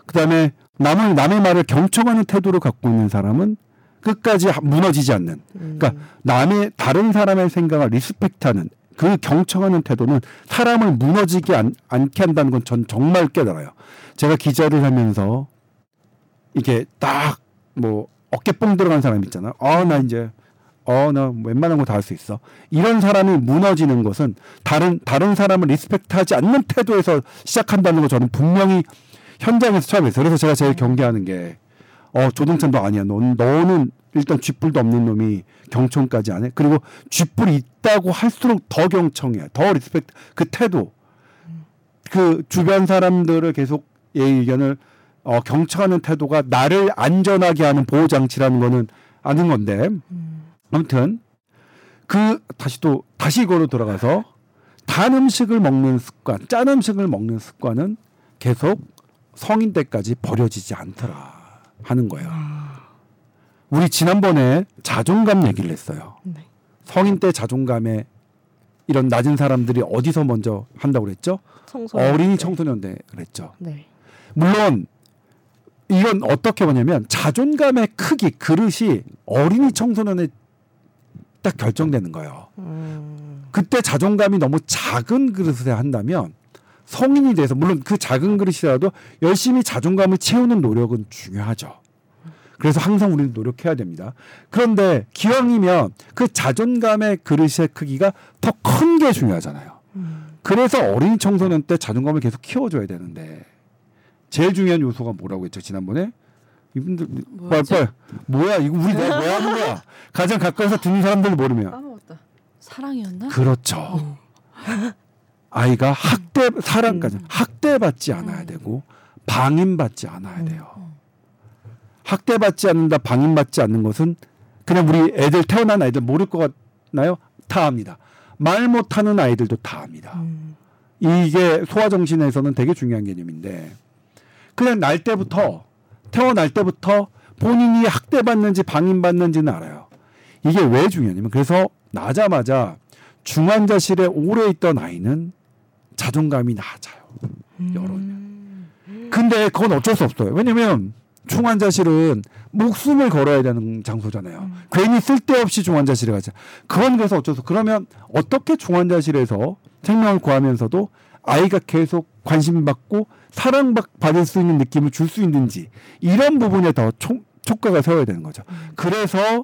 Speaker 3: 그다음에 남을 남의 말을 경청하는 태도를 갖고 있는 사람은 끝까지 하- 무너지지 않는
Speaker 2: 음.
Speaker 3: 그러니까 남의 다른 사람의 생각을 respect하는 그 경청하는 태도는 사람을 무너지게 안, 않게 한다는 건 전 정말 깨달아요. 제가 기자를 하면서 이게 딱 뭐 어깨뽕 들어간 사람 있잖아. 아나 이제 어 나 웬만한 거 다 할 수 있어. 이런 사람이 무너지는 것은 다른 다른 사람을 respect 하지 않는 태도에서 시작한다는 거 저는 분명히 현장에서 처음 했어요. 그래서 제가 제일 경계하는 게 어, 조동찬 너 아니야. 넌, 너는 일단 쥐뿔도 없는 놈이 경청까지 안 해. 그리고 쥐뿔이 있다고 할수록 더 경청해. 더 respect. 그 태도. 그 주변 사람들을 계속 얘 의견을 어, 경청하는 태도가 나를 안전하게 하는 보호장치라는 거는 아는 건데. 아무튼, 그, 다시 또, 다시 이거로 돌아가서 단 음식을 먹는 습관, 짠 음식을 먹는 습관은 계속 성인 때까지 버려지지 않더라 하는 거예요. 우리 지난번에 자존감 얘기를 했어요.
Speaker 2: 네.
Speaker 3: 성인 때 자존감에 이런 낮은 사람들이 어디서 먼저 한다고 그랬죠?
Speaker 2: 청소년
Speaker 3: 어린이
Speaker 2: 때.
Speaker 3: 청소년 때 그랬죠.
Speaker 2: 네.
Speaker 3: 물론 이건 어떻게 보냐면 자존감의 크기 그릇이 어린이 청소년에 딱 결정되는 거예요.
Speaker 2: 음.
Speaker 3: 그때 자존감이 너무 작은 그릇에 한다면 성인이 돼서 물론 그 작은 그릇이라도 열심히 자존감을 채우는 노력은 중요하죠. 그래서 항상 우리는 노력해야 됩니다. 그런데 기왕이면 그 자존감의 그릇의 크기가 더 큰 게 중요하잖아요.
Speaker 2: 음.
Speaker 3: 그래서 어린 청소년 때 자존감을 계속 키워줘야 되는데 제일 중요한 요소가 뭐라고 했죠 지난번에 이분들? 빨리 뭐야 이거 우리 내가 뭐 하는 거야 *laughs* 가장 가까이서 듣는 사람들 모르면
Speaker 1: 까먹었다. 사랑이었나?
Speaker 3: 그렇죠. *laughs* 아이가 학대 사랑까지
Speaker 2: 음.
Speaker 3: 학대받지 않아야
Speaker 1: 음.
Speaker 3: 되고 방임받지 않아야
Speaker 2: 음.
Speaker 3: 돼요. 학대받지 않는다, 방임받지 않는 것은 그냥 우리 애들 태어난 아이들 모를 것 같나요? 다 압니다. 말 못하는 아이들도 다 압니다.
Speaker 2: 음.
Speaker 3: 이게 소아정신에서는 되게 중요한 개념인데 그냥 날 때부터 태어날 때부터 본인이 학대받는지 방임받는지는 알아요. 이게 왜 중요하냐면 그래서 나자마자 중환자실에 오래 있던 아이는 자존감이 낮아요. 여론이.
Speaker 2: 음.
Speaker 3: 근데 그건 어쩔 수 없어요. 왜냐면 중환자실은 목숨을 걸어야 되는 장소잖아요. 괜히 쓸데없이 중환자실에 가자. 그건 그래서 어쩔 수 없어. 그러면 어떻게 중환자실에서 생명을 구하면서도 아이가 계속 관심 받고 사랑받을 수 있는 느낌을 줄 수 있는지 이런 부분에 더 촉, 촉각을 세워야 되는 거죠. 그래서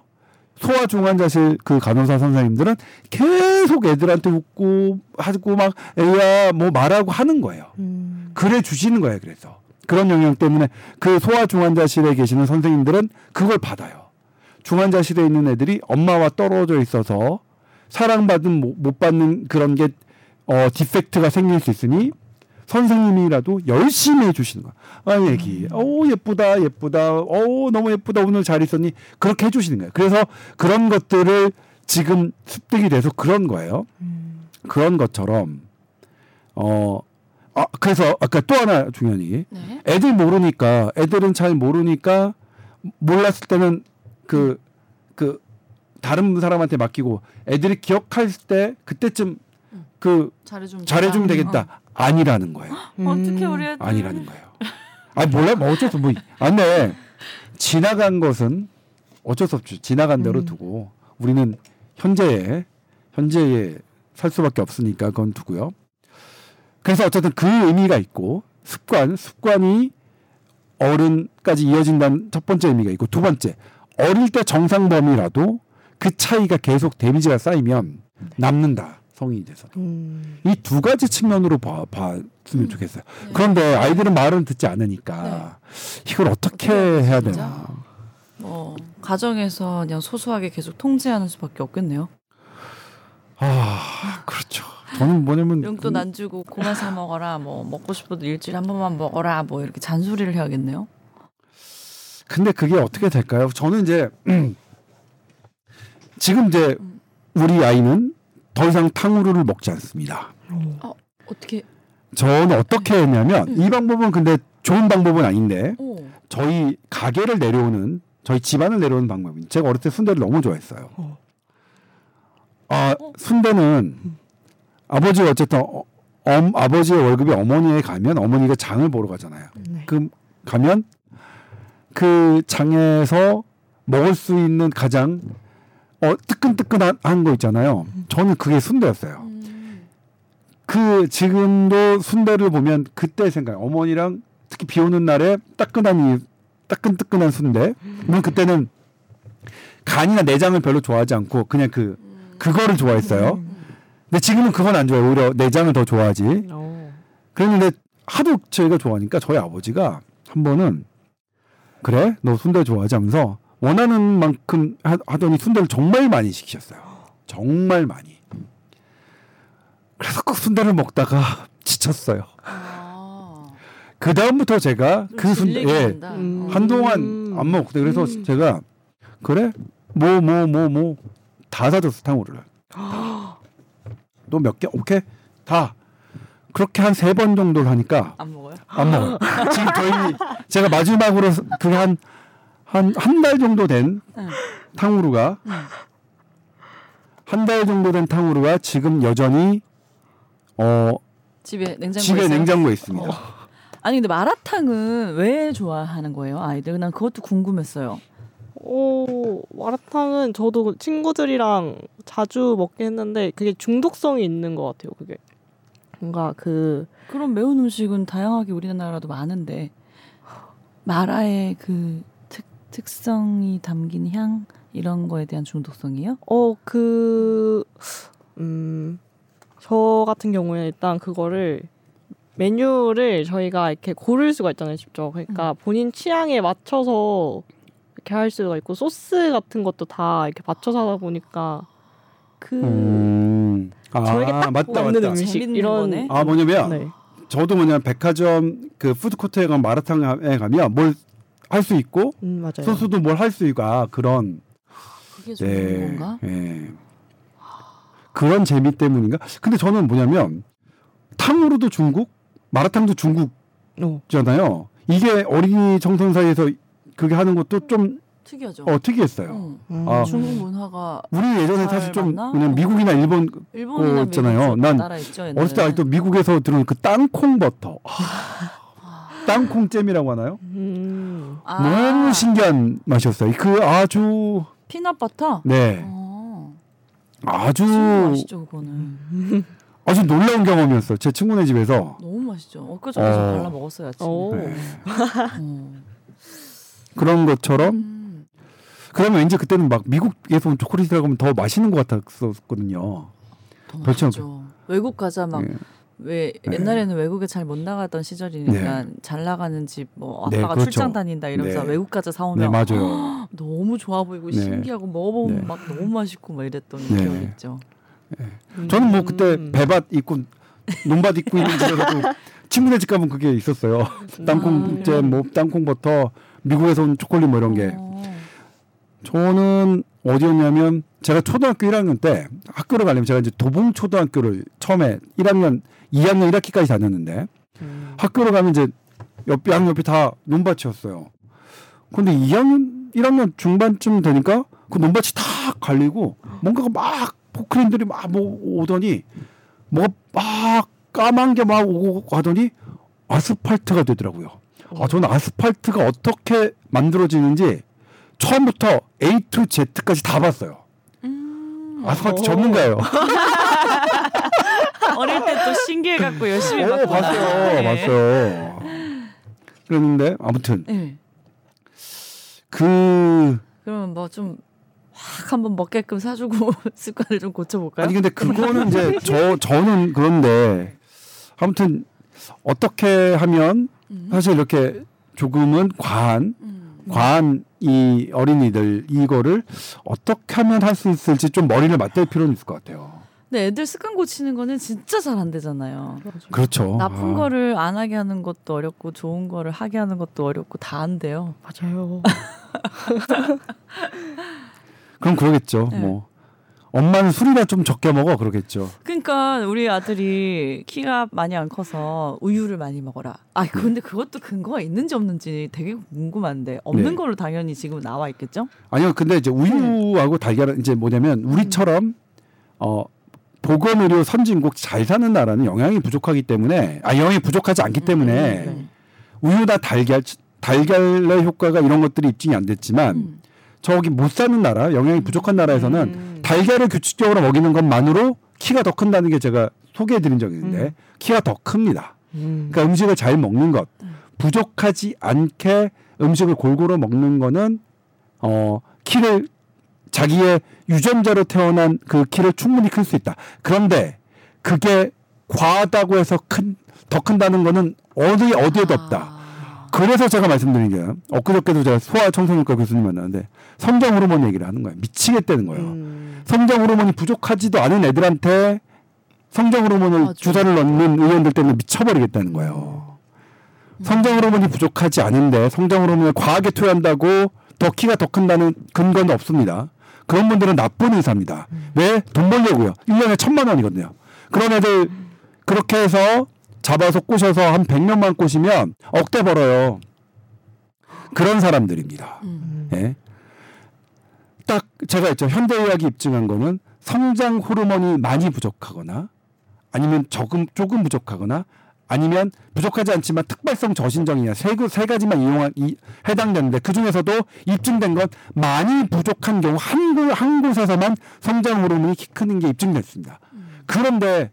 Speaker 3: 소아 중환자실 그 간호사 선생님들은 계속 애들한테 웃고 하고 막 애야 뭐 말하고 하는 거예요.
Speaker 2: 음.
Speaker 3: 그래 주시는 거예요. 그래서 그런 영향 때문에 그 소아 중환자실에 계시는 선생님들은 그걸 받아요. 중환자실에 있는 애들이 엄마와 떨어져 있어서 사랑받은 못- 못 받는 그런 게 어, 디펙트가 생길 수 있으니 선생님이라도 열심히 해주시는 거야. 아, 애기. 오, 예쁘다, 예쁘다. 오, 너무 예쁘다. 오늘 잘 있었니? 그렇게 해주시는 거예요. 그래서 그런 것들을 지금 습득이 돼서 그런 거예요.
Speaker 2: 음.
Speaker 3: 그런 것처럼 어 아 그래서 아까 또 하나 중요한 얘기.
Speaker 1: 네.
Speaker 3: 애들 모르니까 애들은 잘 모르니까 몰랐을 때는 그 그 다른 사람한테 맡기고 애들이 기억할 때 그때쯤 그
Speaker 1: 잘해주면
Speaker 3: 잘해주면 되겠다 아니라는 거예요.
Speaker 1: 어. 어떻게 우리 애들
Speaker 3: 아니라는 거예요. 아 몰라 뭐 어쩔 수뭐 안돼 지나간 것은 어쩔 수 없죠. 지나간 대로 두고 우리는 현재에 현재에 살 수밖에 없으니까 그건 두고요. 그래서 어쨌든 그 의미가 있고 습관 습관이 어른까지 이어진다는 첫 번째 의미가 있고 두 번째 어릴 때 정상 범위라도 그 차이가 계속 데미지가 쌓이면 남는다 성인이 돼서
Speaker 2: 음.
Speaker 3: 이두 가지 측면으로 봐, 봤으면 좋겠어요. 그런데 아이들은 말은 듣지 않으니까 이걸 어떻게 해야
Speaker 1: 진짜?
Speaker 3: 되나?
Speaker 1: 뭐 가정에서 그냥 소소하게 계속 통제하는 수밖에 없겠네요.
Speaker 3: 아 그렇죠. 저는 뭐냐면
Speaker 1: 용돈 안 주고 고만 사 먹어라. 뭐 먹고 싶어도 일주일에 한 번만 먹어라. 뭐 이렇게 잔소리를 해야겠네요.
Speaker 3: 근데 그게 어떻게 될까요? 저는 이제 *clears throat* 지금 이제 우리 아이는 더 이상 탕후루를 먹지 않습니다.
Speaker 1: 어떻게?
Speaker 3: 저는 어떻게 했냐면
Speaker 1: 음.
Speaker 3: 이 방법은 근데 좋은 방법은 아닌데
Speaker 1: 오.
Speaker 3: 저희 가게를 내려오는 저희 집안을 내려오는 방법입니다. 제가 어릴 때 순대를 너무 좋아했어요.
Speaker 2: 어.
Speaker 3: 아 순대는 아버지가 어쨌든 어, 엄, 아버지의 월급이 어머니에 가면 어머니가 장을 보러 가잖아요.
Speaker 2: 네.
Speaker 3: 그 가면 그 장에서 먹을 수 있는 가장 어, 뜨끈뜨끈한 한거 있잖아요. 저는 그게 순대였어요.
Speaker 1: 음.
Speaker 3: 그 지금도 순대를 보면 그때 생각. 어머니랑 특히 비 오는 날에 따끈한 이 따끈뜨끈한 순대. 물론 그때는 간이나 내장을 별로 좋아하지 않고 그냥 그 그거를 좋아했어요. 근데 지금은 그건 안 좋아요. 오히려 내장을 더 좋아하지.
Speaker 2: 어.
Speaker 3: 그랬는데 하도 저희가 좋아하니까 저희 아버지가 한 번은 그래 너 순대 좋아하지 하면서 원하는 만큼 하, 하더니 순대를 정말 많이 시키셨어요. 정말 많이. 그래서 그 순대를 먹다가 지쳤어요.
Speaker 1: 아.
Speaker 3: 그 다음부터 제가 그 순대 예.
Speaker 2: 음.
Speaker 1: 어.
Speaker 3: 한동안 안 먹었거든요. 그래서
Speaker 2: 음.
Speaker 3: 제가 그래 뭐 뭐 뭐 뭐 다 사줬어 탕후루를. 또 몇 개 오케이 다 그렇게 한 세 번 정도를 하니까
Speaker 1: 안 먹어요?
Speaker 3: 안 먹어. 지금 저희 제가 마지막으로 그게 한 한 한 달 정도 된
Speaker 1: 응.
Speaker 3: 탕후루가
Speaker 1: 응.
Speaker 3: 한달 정도 된 탕후루가 지금 여전히 어
Speaker 1: 집에 냉장고에
Speaker 3: 집에
Speaker 1: 있어요?
Speaker 3: 냉장고에 있습니다.
Speaker 1: 어. 아니 근데 마라탕은 왜 좋아하는 거예요 아이들? 난 그것도 궁금했어요.
Speaker 2: 오, 마라탕은 저도 친구들이랑 자주 먹긴 했는데 그게 중독성이 있는 것 같아요. 그게 뭔가 그
Speaker 1: 그런 매운 음식은 다양하게 우리나라도 많은데 마라의 그 특, 특성이 담긴 향 이런 거에 대한 중독성이요?
Speaker 2: 어, 그, 음, 저 같은 경우에는 일단 그거를 메뉴를 저희가 이렇게 고를 수가 있잖아요, 직접. 그러니까 본인 취향에 맞춰서 이렇게 할 수가 있고, 소스 같은 것도 다 이렇게 맞춰서 하다 보니까 그,
Speaker 3: 음. 아,
Speaker 2: 저에게 딱
Speaker 3: 맞다
Speaker 2: 맞는
Speaker 3: 맞다.
Speaker 2: 음식 이런
Speaker 1: 거네.
Speaker 3: 아 뭐냐면
Speaker 2: 네.
Speaker 3: 저도 뭐냐면 백화점 그 푸드코트에 가면 마라탕에 가면 뭘 할 수 있고
Speaker 2: 음, 맞아요.
Speaker 3: 소스도 뭘 할 수 있고 아 그런
Speaker 1: 그게 좋은
Speaker 3: 예,
Speaker 1: 건가?
Speaker 3: 예. 그런 재미 때문인가? 근데 저는 뭐냐면 탕후루도 중국, 마라탕도 중국잖아요.
Speaker 2: 어.
Speaker 3: 이게 어린이 청소년 사이에서 그게 하는 것도 좀
Speaker 1: 특이하죠.
Speaker 3: 어, 특이했어요.
Speaker 1: 응.
Speaker 2: 음.
Speaker 3: 아.
Speaker 1: 중국 문화가
Speaker 3: 우리 예전에
Speaker 1: 잘
Speaker 3: 사실 좀
Speaker 1: 맞나?
Speaker 3: 그냥 미국이나 일본.
Speaker 1: 미국
Speaker 3: 난. 어렸을 때 아직도 미국에서 들은 그 땅콩 버터, 아, *laughs* 땅콩 잼이라고 하나요?
Speaker 2: 음.
Speaker 1: 아,
Speaker 3: 너무 신기한 맛이었어요. 그 아주
Speaker 1: 피넛버터.
Speaker 3: 네,
Speaker 1: 어.
Speaker 3: 아주
Speaker 1: 맛이죠 그거는. *laughs*
Speaker 3: 아주 놀라운 경험이었어요. 제 친구네 집에서
Speaker 1: 너무 맛있죠. 엊그저께 저
Speaker 3: 어.
Speaker 1: 발라 먹었어요 아침에.
Speaker 2: 오.
Speaker 3: 네. *laughs*
Speaker 1: 어.
Speaker 3: 그런 것처럼
Speaker 1: 음.
Speaker 3: 그러면 왠지 그때는 막 미국에서 온 초콜릿이라고 하면 더 맛있는 것 같았었거든요.
Speaker 1: 더. 맛있죠. 외국 과자 막
Speaker 3: 예.
Speaker 1: 왜
Speaker 3: 네.
Speaker 1: 옛날에는 외국에 잘 못 나갔던 시절이니까 잘 나가는 집뭐
Speaker 3: 네,
Speaker 1: 아빠가
Speaker 3: 그렇죠.
Speaker 1: 출장 다닌다 이러면서
Speaker 3: 네.
Speaker 1: 외국 과자
Speaker 3: 네
Speaker 1: 사오면
Speaker 3: 맞아요. *gasps*
Speaker 1: 너무 좋아 보이고
Speaker 3: 네.
Speaker 1: 신기하고 먹어보면
Speaker 3: 네.
Speaker 1: 막 너무 맛있고 막 이랬던
Speaker 3: 네.
Speaker 1: 기억이 있죠.
Speaker 3: 저는 뭐 그때
Speaker 2: 음.
Speaker 3: 배밭 입고 논밭 입고 있는 집에서도 친구네 집 가면 그게 있었어요. 땅콩잼, 뭐 땅콩 버터, 미국에서 온 초콜릿 뭐 이런 게.
Speaker 1: 어.
Speaker 3: 저는 어디였냐면 제가 초등학교 1학년 때 학교를 가려면 제가 이제 도봉 초등학교를 처음에 1학년, 2학년 1학기까지 다녔는데
Speaker 2: 음.
Speaker 3: 학교를 가면 이제 옆 양옆이 다 논밭이었어요. 근데 2학년 1학년 중반쯤 되니까 그 논밭이 다 갈리고 뭔가가 막 포크레인들이 막 뭐 오더니 뭐가 막 까만 게 막 오고 하더니 아스팔트가 되더라고요. 아 저는 아스팔트가 어떻게 만들어지는지 처음부터 A to Z까지 다 봤어요.
Speaker 1: 음.
Speaker 3: 아스팔트
Speaker 2: 오.
Speaker 3: 전문가예요. *laughs*
Speaker 1: 어릴 때 또 신기해 갖고 열심히
Speaker 3: 오,
Speaker 1: 봤구나.
Speaker 3: 봤어요,
Speaker 1: 네.
Speaker 3: 봤어요. 그랬는데 아무튼
Speaker 1: 네.
Speaker 3: 그
Speaker 1: 그러면 뭐 좀 확 한번 먹게끔 사주고 *laughs* 습관을 좀 고쳐볼까요?
Speaker 3: 아니 근데 그거는 이제 저 저는 그런데 아무튼 어떻게 하면
Speaker 1: 음.
Speaker 3: 사실 이렇게 조금은 과한
Speaker 1: 음.
Speaker 3: 과한 이 어린이들 이거를 어떻게 하면 할 수 있을지 좀 머리를 맞댈 필요는 있을 것 같아요.
Speaker 1: 근데 애들 습관 고치는 거는 진짜 잘 안 되잖아요.
Speaker 3: 그렇죠.
Speaker 1: 나쁜
Speaker 3: 아.
Speaker 1: 거를 안 하게 하는 것도 어렵고 좋은 거를 하게 하는 것도 어렵고 다 안 돼요.
Speaker 2: 맞아요. *laughs*
Speaker 3: 그럼 그러겠죠.
Speaker 1: 네.
Speaker 3: 뭐 엄마는 술이나 좀 적게 먹어 그러겠죠.
Speaker 1: 그러니까 우리 아들이 키가 많이 안 커서 우유를 많이 먹어라. 아 근데 그것도 근거가 있는지 없는지 되게 궁금한데 없는
Speaker 3: 네.
Speaker 1: 걸로 당연히 지금 나와 있겠죠?
Speaker 3: 아니요, 근데 이제 우유하고 달걀은 이제 뭐냐면 우리처럼 어 보건 의료 선진국 잘 사는 나라는 영양이 부족하기 때문에 아 영양이 부족하지 않기 때문에
Speaker 1: 음,
Speaker 3: 우유나 달걀 달걀의 효과가 이런 것들이 입증이 안 됐지만
Speaker 1: 음.
Speaker 3: 저기 못 사는 나라 영양이 부족한 나라에서는
Speaker 2: 음.
Speaker 3: 달걀을 규칙적으로 먹이는 것만으로 키가 더 큰다는 게 제가 소개해드린 적이 있는데
Speaker 2: 음.
Speaker 3: 키가 더 큽니다.
Speaker 2: 음.
Speaker 3: 그러니까 음식을 잘 먹는 것, 부족하지 않게 음식을 골고루 먹는 거는 어 키를 자기의 유전자로 태어난 그 키를 충분히 클 수 있다. 그런데 그게 과하다고 해서 큰 더 큰다는 거는 어디 어디에도 없다.
Speaker 1: 아.
Speaker 3: 그래서 제가 말씀드린 게 엊그저께도 제가 소아청소년과 교수님 만났는데 성장 호르몬 얘기를 하는 거예요. 미치겠다는 거예요.
Speaker 2: 음.
Speaker 3: 성장 호르몬이 부족하지도 않은 애들한테 성장 호르몬을
Speaker 1: 맞아.
Speaker 3: 주사를 넣는 의원들 때문에 미쳐버리겠다는 거예요. 성장 호르몬이 부족하지 않은데 성장 호르몬을 과하게 투여한다고 더 키가 더 큰다는 근거는 없습니다. 그런 분들은 나쁜 의사입니다. 왜? 돈 벌려고요. 1년에 천만 원이거든요. 그런 애들 그렇게 해서 잡아서 꼬셔서 한 100명만 꼬시면 억대 벌어요. 그런 사람들입니다.
Speaker 1: 음.
Speaker 3: 예. 딱 제가 있죠. 현대의학이 입증한 거는 성장 호르몬이 많이 부족하거나 아니면 조금 조금 부족하거나 아니면 부족하지 않지만 특발성 저신정이냐 세, 그- 세 가지만 이용한 이, 해당되는데 그 중에서도 입증된 건 많이 부족한 경우 한, 곳, 한 곳에서만 성장 호르몬이 키 크는 게 입증됐습니다. 그런데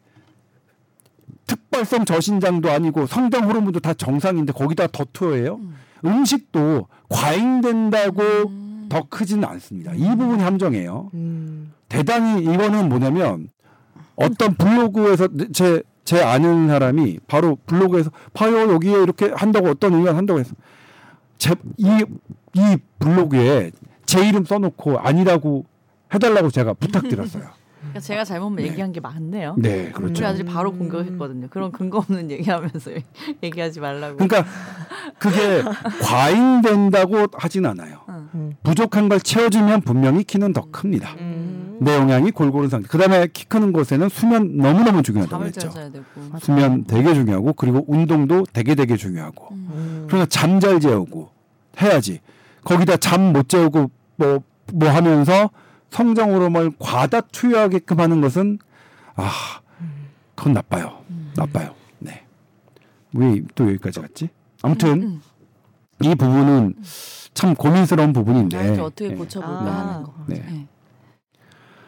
Speaker 3: 특발성 저신장도 아니고 성장 호르몬도 다 정상인데 거기다 더 투여해요. 음 식도 과잉된다고
Speaker 1: 음.
Speaker 3: 더 크지는 않습니다. 이 부분이 함정이에요.
Speaker 2: 음.
Speaker 3: 대단히 이거는 뭐냐면 어떤 블로그에서 제, 제 아는 사람이 바로 블로그에서 봐요 여기에 이렇게 한다고 어떤 의견 한다고 해서 제, 이, 이 블로그에 제 이름 써놓고 아니라고 해달라고 제가 부탁드렸어요. *laughs*
Speaker 1: 그러니까 제가 잘못
Speaker 3: 네.
Speaker 1: 얘기한 게 많네요.
Speaker 3: 네,
Speaker 1: 우리
Speaker 3: 그렇죠.
Speaker 1: 아들이 바로
Speaker 2: 음.
Speaker 1: 공격했거든요. 그런 근거 없는 얘기하면서 *laughs* 얘기하지 말라고.
Speaker 3: 그러니까 그게 과잉된다고 하진 않아요.
Speaker 1: 응.
Speaker 2: 음.
Speaker 3: 부족한 걸 채워주면 분명히 키는 더 큽니다.
Speaker 2: 음.
Speaker 3: 내 영양이 골고루 상태. 그다음에 키 크는 곳에는 수면 너무너무 중요하다고 했죠.
Speaker 1: 자야 되고.
Speaker 3: 수면 되게 중요하고 그리고 운동도 되게 되게 중요하고.
Speaker 2: 음.
Speaker 3: 그러니까 잠 잘 재우고 해야지. 거기다 잠 못 재우고 뭐뭐 하면서 성장 호르몬을 과다 투여하게끔 하는 것은 아 그건 나빠요. 나빠요. 네. 왜 또 여기까지 갔지? 아무튼
Speaker 1: 음.
Speaker 3: 이 부분은 참 고민스러운 부분인데.
Speaker 1: 아, 어떻게
Speaker 3: 네.
Speaker 1: 고쳐볼까
Speaker 2: 아.
Speaker 1: 하는 거.
Speaker 3: 네.
Speaker 1: 네.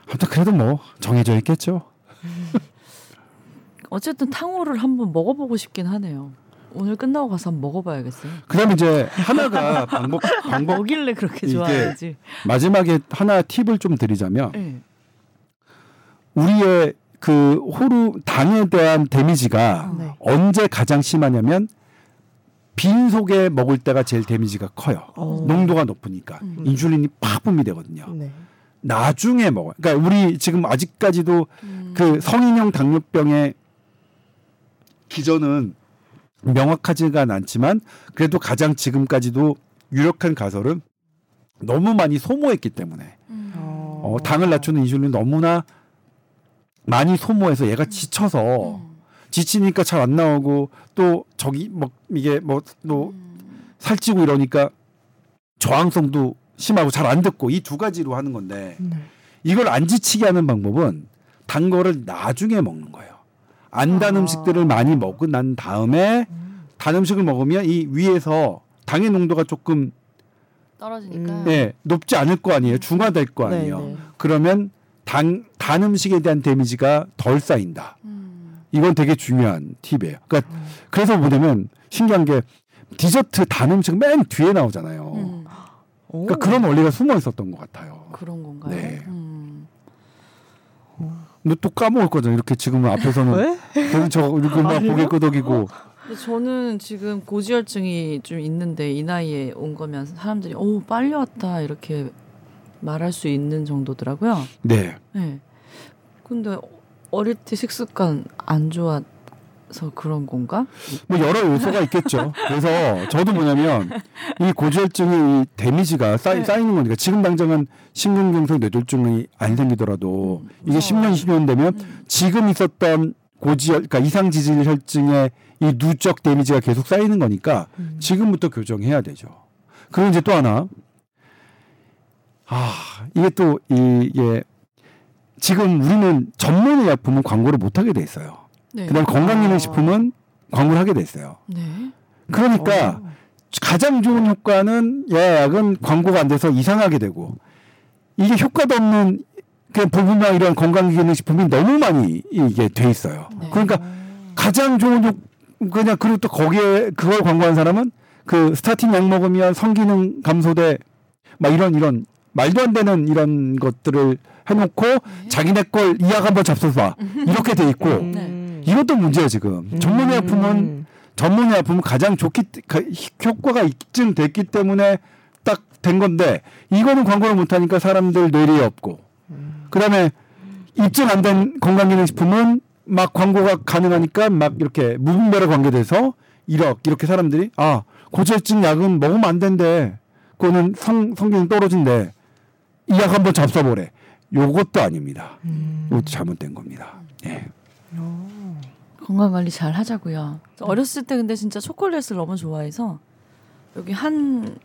Speaker 3: 아무튼 그래도 뭐 정해져 있겠죠. *laughs*
Speaker 1: 어쨌든 탕후루를 한번 먹어보고 싶긴 하네요. 오늘 끝나고 가서 한번 먹어봐야겠어요.
Speaker 3: 그다음에 이제 하나가 방법 *laughs* 방법
Speaker 1: 뭐길래 그렇게 좋아하지?
Speaker 3: 마지막에 하나 팁을 좀 드리자면
Speaker 1: 네.
Speaker 3: 우리의 그 호르 당에 대한 데미지가
Speaker 2: 네.
Speaker 3: 언제 가장 심하냐면 빈속에 먹을 때가 제일 데미지가 커요.
Speaker 2: 어.
Speaker 3: 농도가 높으니까
Speaker 1: 음.
Speaker 3: 인슐린이 팍 분비되거든요.
Speaker 2: 네.
Speaker 3: 나중에 먹어요. 그러니까 우리 지금 아직까지도
Speaker 1: 음.
Speaker 3: 그 성인형 당뇨병의 기전은 명확하지가 않지만 그래도 가장 지금까지도 유력한 가설은 너무 많이 소모했기 때문에
Speaker 1: 음.
Speaker 2: 어.
Speaker 3: 어, 당을 낮추는 인슐린 너무나 많이 소모해서 얘가 지쳐서
Speaker 1: 음.
Speaker 3: 지치니까 잘 안 나오고 또 저기 뭐 이게 뭐또 살찌고 이러니까 저항성도 심하고 잘 안 듣고 이 두 가지로 하는 건데
Speaker 2: 네.
Speaker 3: 이걸 안 지치게 하는 방법은 단 거를 나중에 먹는 거예요. 안단
Speaker 2: 아.
Speaker 3: 음식들을 많이 먹고 난 다음에 단 음식을 먹으면 이 위에서 당의 농도가 조금
Speaker 1: 떨어지니까.
Speaker 2: 음.
Speaker 3: 예, 높지 않을 거 아니에요. 중화될 거 아니에요.
Speaker 2: 네, 네.
Speaker 3: 그러면 단, 단 음식에 대한 데미지가 덜 쌓인다.
Speaker 1: 음.
Speaker 3: 이건 되게 중요한 팁이에요. 그러니까 그래서 뭐냐면 신기한 게 디저트 단 음식 맨 뒤에 나오잖아요.
Speaker 1: 음.
Speaker 2: 오.
Speaker 3: 그러니까 그런 원리가 숨어 있었던 것 같아요.
Speaker 1: 그런 건가요?
Speaker 3: 네.
Speaker 1: 음.
Speaker 3: 너또 까먹을 거잖아. 이렇게 지금 앞에서는
Speaker 2: 왜?
Speaker 3: 계속 저 이렇게 막 고개 끄덕이고
Speaker 1: 근데 저는 지금 고지혈증이 좀 있는데 이 나이에 온 거면 사람들이 오 빨리 왔다 이렇게 말할 수 있는 정도더라고요.
Speaker 3: 네.
Speaker 1: 네. 근데 어릴 때 식습관 안 좋아 서 그런 건가?
Speaker 3: 뭐 여러 요소가 있겠죠. 그래서 저도 뭐냐면 이 고지혈증의 이 데미지가 쌓이,
Speaker 1: 네.
Speaker 3: 쌓이는 거니까 지금 당장은 심근경색 뇌졸중이 안 생기더라도
Speaker 1: 음,
Speaker 3: 이게
Speaker 1: 무서워요.
Speaker 3: 10년 20년 되면
Speaker 1: 음.
Speaker 3: 지금 있었던 고지혈 그러니까 이상 지질 혈증의 이 누적 데미지가 계속 쌓이는 거니까
Speaker 2: 음.
Speaker 3: 지금부터 교정해야 되죠. 그리고 이제 또 하나 아 이게 또 이게 지금 우리는 전문 의 약품은 광고를 못 하게 돼 있어요.
Speaker 1: 네.
Speaker 3: 그다음 건강기능식품은 광고를 하게 돼 있어요.
Speaker 1: 네.
Speaker 3: 그러니까
Speaker 2: 어.
Speaker 3: 가장 좋은 효과는 야약은 광고가 안 돼서 이상하게 되고 이게 효과도 없는 그 부분만 이런 건강기능식품이 너무 많이 이게 돼 있어요.
Speaker 1: 네.
Speaker 3: 그러니까 가장 좋은 효 그냥 그리고 또 거기에 그걸 광고한 사람은 그 스타틴 약 먹으면 성기능 감소돼 막 이런 이런 말도 안 되는 이런 것들을 해놓고 자기네 걸 이약 한번 잡숴봐 이렇게 돼 있고
Speaker 2: 음.
Speaker 3: 이것도 문제예요 지금. 전문 의약품은
Speaker 2: 음.
Speaker 3: 전문 의약품은 가장 좋기 효과가 입증됐기 때문에 딱 된 건데 이거는 광고를 못 하니까 사람들 뇌리에 없고. 그다음에 입증 안 된 건강기능식품은 막 광고가 가능하니까 막 이렇게 무분별에 관계돼서 이렇게 이렇게 사람들이 아 고지혈증 약은 먹으면 안 된대. 그거는 성 성기능 떨어진대. 이 약 한번 잡숴보래. 요것도 아닙니다. 이것도 잘못된 겁니다. 예.
Speaker 1: 건강 관리 잘 하자고요. 어렸을 때 근데 진짜 초콜릿을 너무 좋아해서 여기 한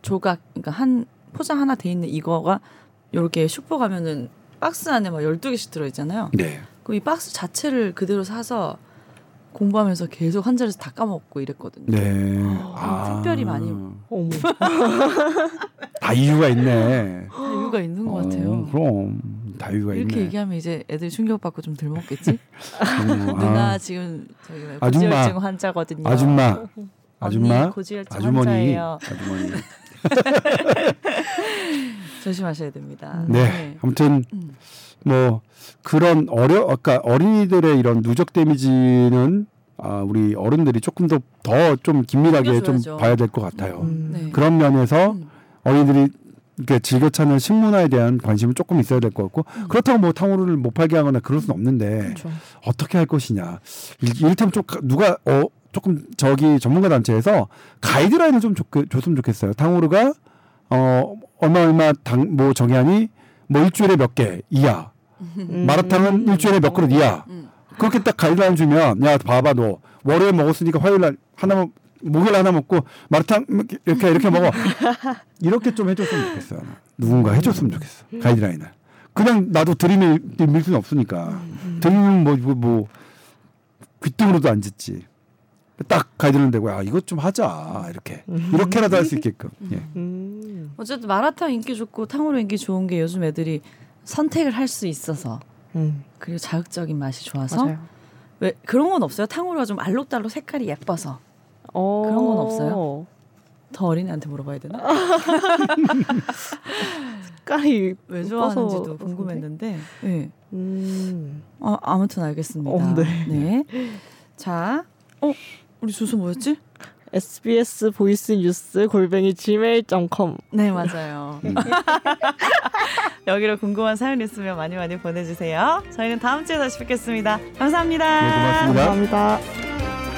Speaker 1: 조각 그러니까 한 포장 하나 돼 있는 이거가 요렇게 슈퍼 가면은 박스 안에 막 12개씩 들어 있잖아요.
Speaker 3: 네.
Speaker 1: 그이 박스 자체를 그대로 사서 공부하면서 계속 한 자리에서 다 까먹고 이랬거든요.
Speaker 3: 네.
Speaker 1: 아, 특별히 많이.
Speaker 2: 어머. *laughs*
Speaker 3: 다 이유가 있네.
Speaker 1: 다 이유가 있는 것
Speaker 3: 어,
Speaker 1: 같아요.
Speaker 3: 그럼 다 이유가
Speaker 1: 이렇게
Speaker 3: 있네.
Speaker 1: 얘기하면 이제 애들이 충격받고 좀 덜 먹겠지?
Speaker 3: 음,
Speaker 1: 누나
Speaker 3: 아,
Speaker 1: 지금 저기. 고지혈증 환자거든요.
Speaker 3: 아줌마, 아줌마,
Speaker 1: 고지혈증
Speaker 3: 아주머니,
Speaker 1: 환자예요.
Speaker 3: 아주머니. *laughs*
Speaker 1: 조심하셔야 됩니다.
Speaker 3: 네. 아무튼
Speaker 1: 음.
Speaker 3: 뭐 그런 어려 아까 어린이들의 이런 누적 데미지는 아, 우리 어른들이 조금 더 더 좀 긴밀하게 좀. 봐야 될 것 같아요.
Speaker 2: 음.
Speaker 1: 네.
Speaker 3: 그런 면에서
Speaker 1: 음.
Speaker 3: 어린이들이 이렇게 즐겨 찾는 식문화에 대한 관심은 조금 있어야 될 것 같고
Speaker 1: 음.
Speaker 3: 그렇다고 뭐 탕후루를 못 팔게 하거나 그럴 수는 없는데
Speaker 2: 그렇죠.
Speaker 3: 어떻게 할 것이냐. 일- 이를테면 좀 가- 누가 어 조금 저기 전문가 단체에서 가이드라인을 좀 줬, 줬으면 좋겠어요. 탕후루가 어 얼마 얼마 당 뭐 정의하니 뭐 일주일에 몇 개 이하.
Speaker 2: 음.
Speaker 3: 마라탕은 일주일에 몇 그릇 이하.
Speaker 1: 음.
Speaker 3: 그렇게 딱 가이드라인 주면 야 봐봐 너 월요일 먹었으니까 화요일 날 하나 먹 목요일 하나 먹고 마라탕 이렇게 이렇게 먹어. 이렇게 좀 해줬으면 좋겠어요. 누군가 해줬으면 좋겠어. 가이드라인을. 그냥 나도 들이밀 밀 수는 없으니까. 들이밀면 뭐, 뭐, 뭐 귀등으로도 안 짓지. 딱 가이드라인 되고 야 이것 좀 하자 이렇게 이렇게라도 할 수 있게끔. 예.
Speaker 2: 음.
Speaker 1: 어쨌든 마라탕 인기 좋고 탕후루 인기 좋은 게 요즘 애들이 선택을 할 수 있어서
Speaker 2: 음.
Speaker 1: 그리고 자극적인 맛이 좋아서
Speaker 2: 맞아요.
Speaker 1: 왜 그런 건 없어요? 탕후루가 좀 알록달록 색깔이 예뻐서
Speaker 2: 어.
Speaker 1: 그런 건 없어요? 더 어린애한테 물어봐야 되나?
Speaker 2: 색깔이
Speaker 1: 왜 좋아하는지도? 궁금했는데. 네.
Speaker 2: 음.
Speaker 1: 아, 아무튼 알겠습니다.
Speaker 2: 어, 네.
Speaker 1: 네. 자, 어, 우리 주소 뭐였지?
Speaker 2: SBS 보이스 뉴스 골뱅이 gmail.com
Speaker 1: 네, 맞아요. *laughs* 여기로 궁금한 사연 있으면 많이 많이 보내주세요. 저희는 다음 주에 다시 뵙겠습니다 감사합니다.
Speaker 3: 네, 고맙습니다.
Speaker 2: 감사합니다.